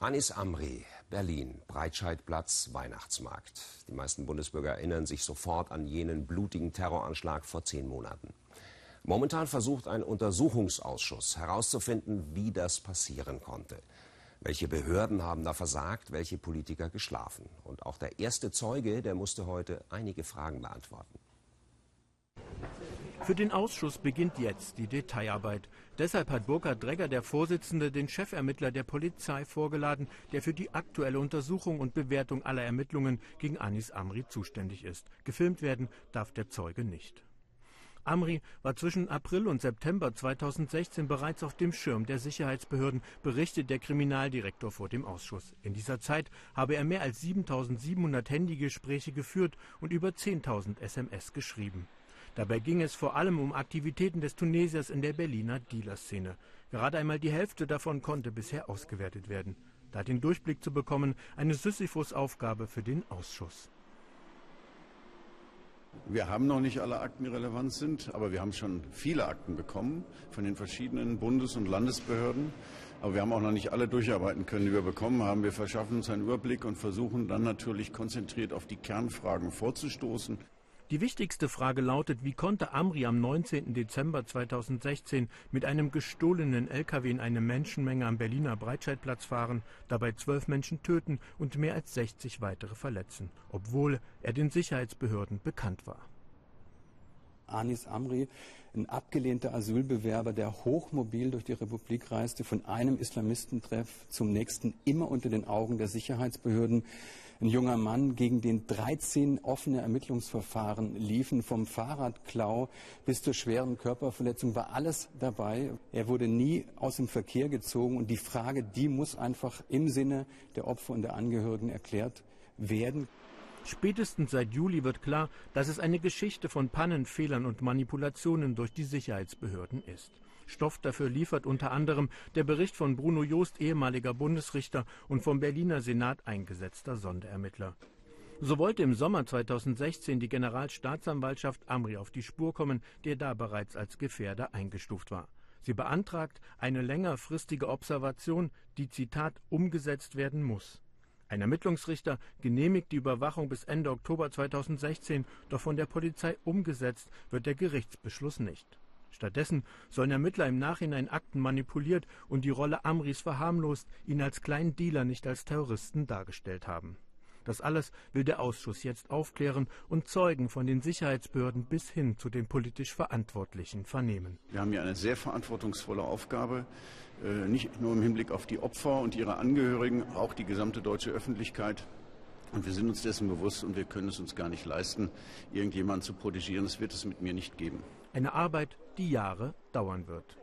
Anis Amri, Berlin, Breitscheidplatz, Weihnachtsmarkt. Die meisten Bundesbürger erinnern sich sofort an jenen blutigen Terroranschlag vor zehn Monaten. Momentan versucht ein Untersuchungsausschuss herauszufinden, wie das passieren konnte. Welche Behörden haben da versagt, welche Politiker geschlafen? Und auch der erste Zeuge, der musste heute einige Fragen beantworten. Für den Ausschuss beginnt jetzt die Detailarbeit. Deshalb hat Burkhard Dregger, der Vorsitzende, den Chefermittler der Polizei vorgeladen, der für die aktuelle Untersuchung und Bewertung aller Ermittlungen gegen Anis Amri zuständig ist. Gefilmt werden darf der Zeuge nicht. Amri war zwischen April und September 2016 bereits auf dem Schirm der Sicherheitsbehörden, berichtet der Kriminaldirektor vor dem Ausschuss. In dieser Zeit habe er mehr als 7700 Handygespräche geführt und über 10.000 SMS geschrieben. Dabei ging es vor allem um Aktivitäten des Tunesiers in der Berliner Dealerszene. Gerade einmal die Hälfte davon konnte bisher ausgewertet werden. Da den Durchblick zu bekommen, eine Sisyphus-Aufgabe für den Ausschuss. Wir haben noch nicht alle Akten, die relevant sind, aber wir haben schon viele Akten bekommen von den verschiedenen Bundes- und Landesbehörden. Aber wir haben auch noch nicht alle durcharbeiten können, die wir bekommen haben. Wir verschaffen uns einen Überblick und versuchen dann natürlich konzentriert auf die Kernfragen vorzustoßen. Die wichtigste Frage lautet, wie konnte Amri am 19. Dezember 2016 mit einem gestohlenen LKW in eine Menschenmenge am Berliner Breitscheidplatz fahren, dabei zwölf Menschen töten und mehr als 60 weitere verletzen, obwohl er den Sicherheitsbehörden bekannt war. Anis Amri, ein abgelehnter Asylbewerber, der hochmobil durch die Republik reiste, von einem Islamistentreff zum nächsten, immer unter den Augen der Sicherheitsbehörden. Ein junger Mann, gegen den 13 offene Ermittlungsverfahren liefen, vom Fahrradklau bis zur schweren Körperverletzung, war alles dabei. Er wurde nie aus dem Verkehr gezogen und die Frage, die muss einfach im Sinne der Opfer und der Angehörigen erklärt werden. Spätestens seit Juli wird klar, dass es eine Geschichte von Pannen, Fehlern und Manipulationen durch die Sicherheitsbehörden ist. Stoff dafür liefert unter anderem der Bericht von Bruno Joost, ehemaliger Bundesrichter und vom Berliner Senat eingesetzter Sonderermittler. So wollte im Sommer 2016 die Generalstaatsanwaltschaft Amri auf die Spur kommen, der da bereits als Gefährder eingestuft war. Sie beantragt eine längerfristige Observation, die Zitat umgesetzt werden muss. Ein Ermittlungsrichter genehmigt die Überwachung bis Ende Oktober 2016, doch von der Polizei umgesetzt wird der Gerichtsbeschluss nicht. Stattdessen sollen Ermittler im Nachhinein Akten manipuliert und die Rolle Amris verharmlost, ihn als kleinen Dealer nicht als Terroristen dargestellt haben. Das alles will der Ausschuss jetzt aufklären und Zeugen von den Sicherheitsbehörden bis hin zu den politisch Verantwortlichen vernehmen. Wir haben hier eine sehr verantwortungsvolle Aufgabe, äh, nicht nur im Hinblick auf die Opfer und ihre Angehörigen, auch die gesamte deutsche Öffentlichkeit. Und wir sind uns dessen bewusst und wir können es uns gar nicht leisten, irgendjemanden zu protegieren. Das wird es mit mir nicht geben. Eine Arbeit, die Jahre dauern wird.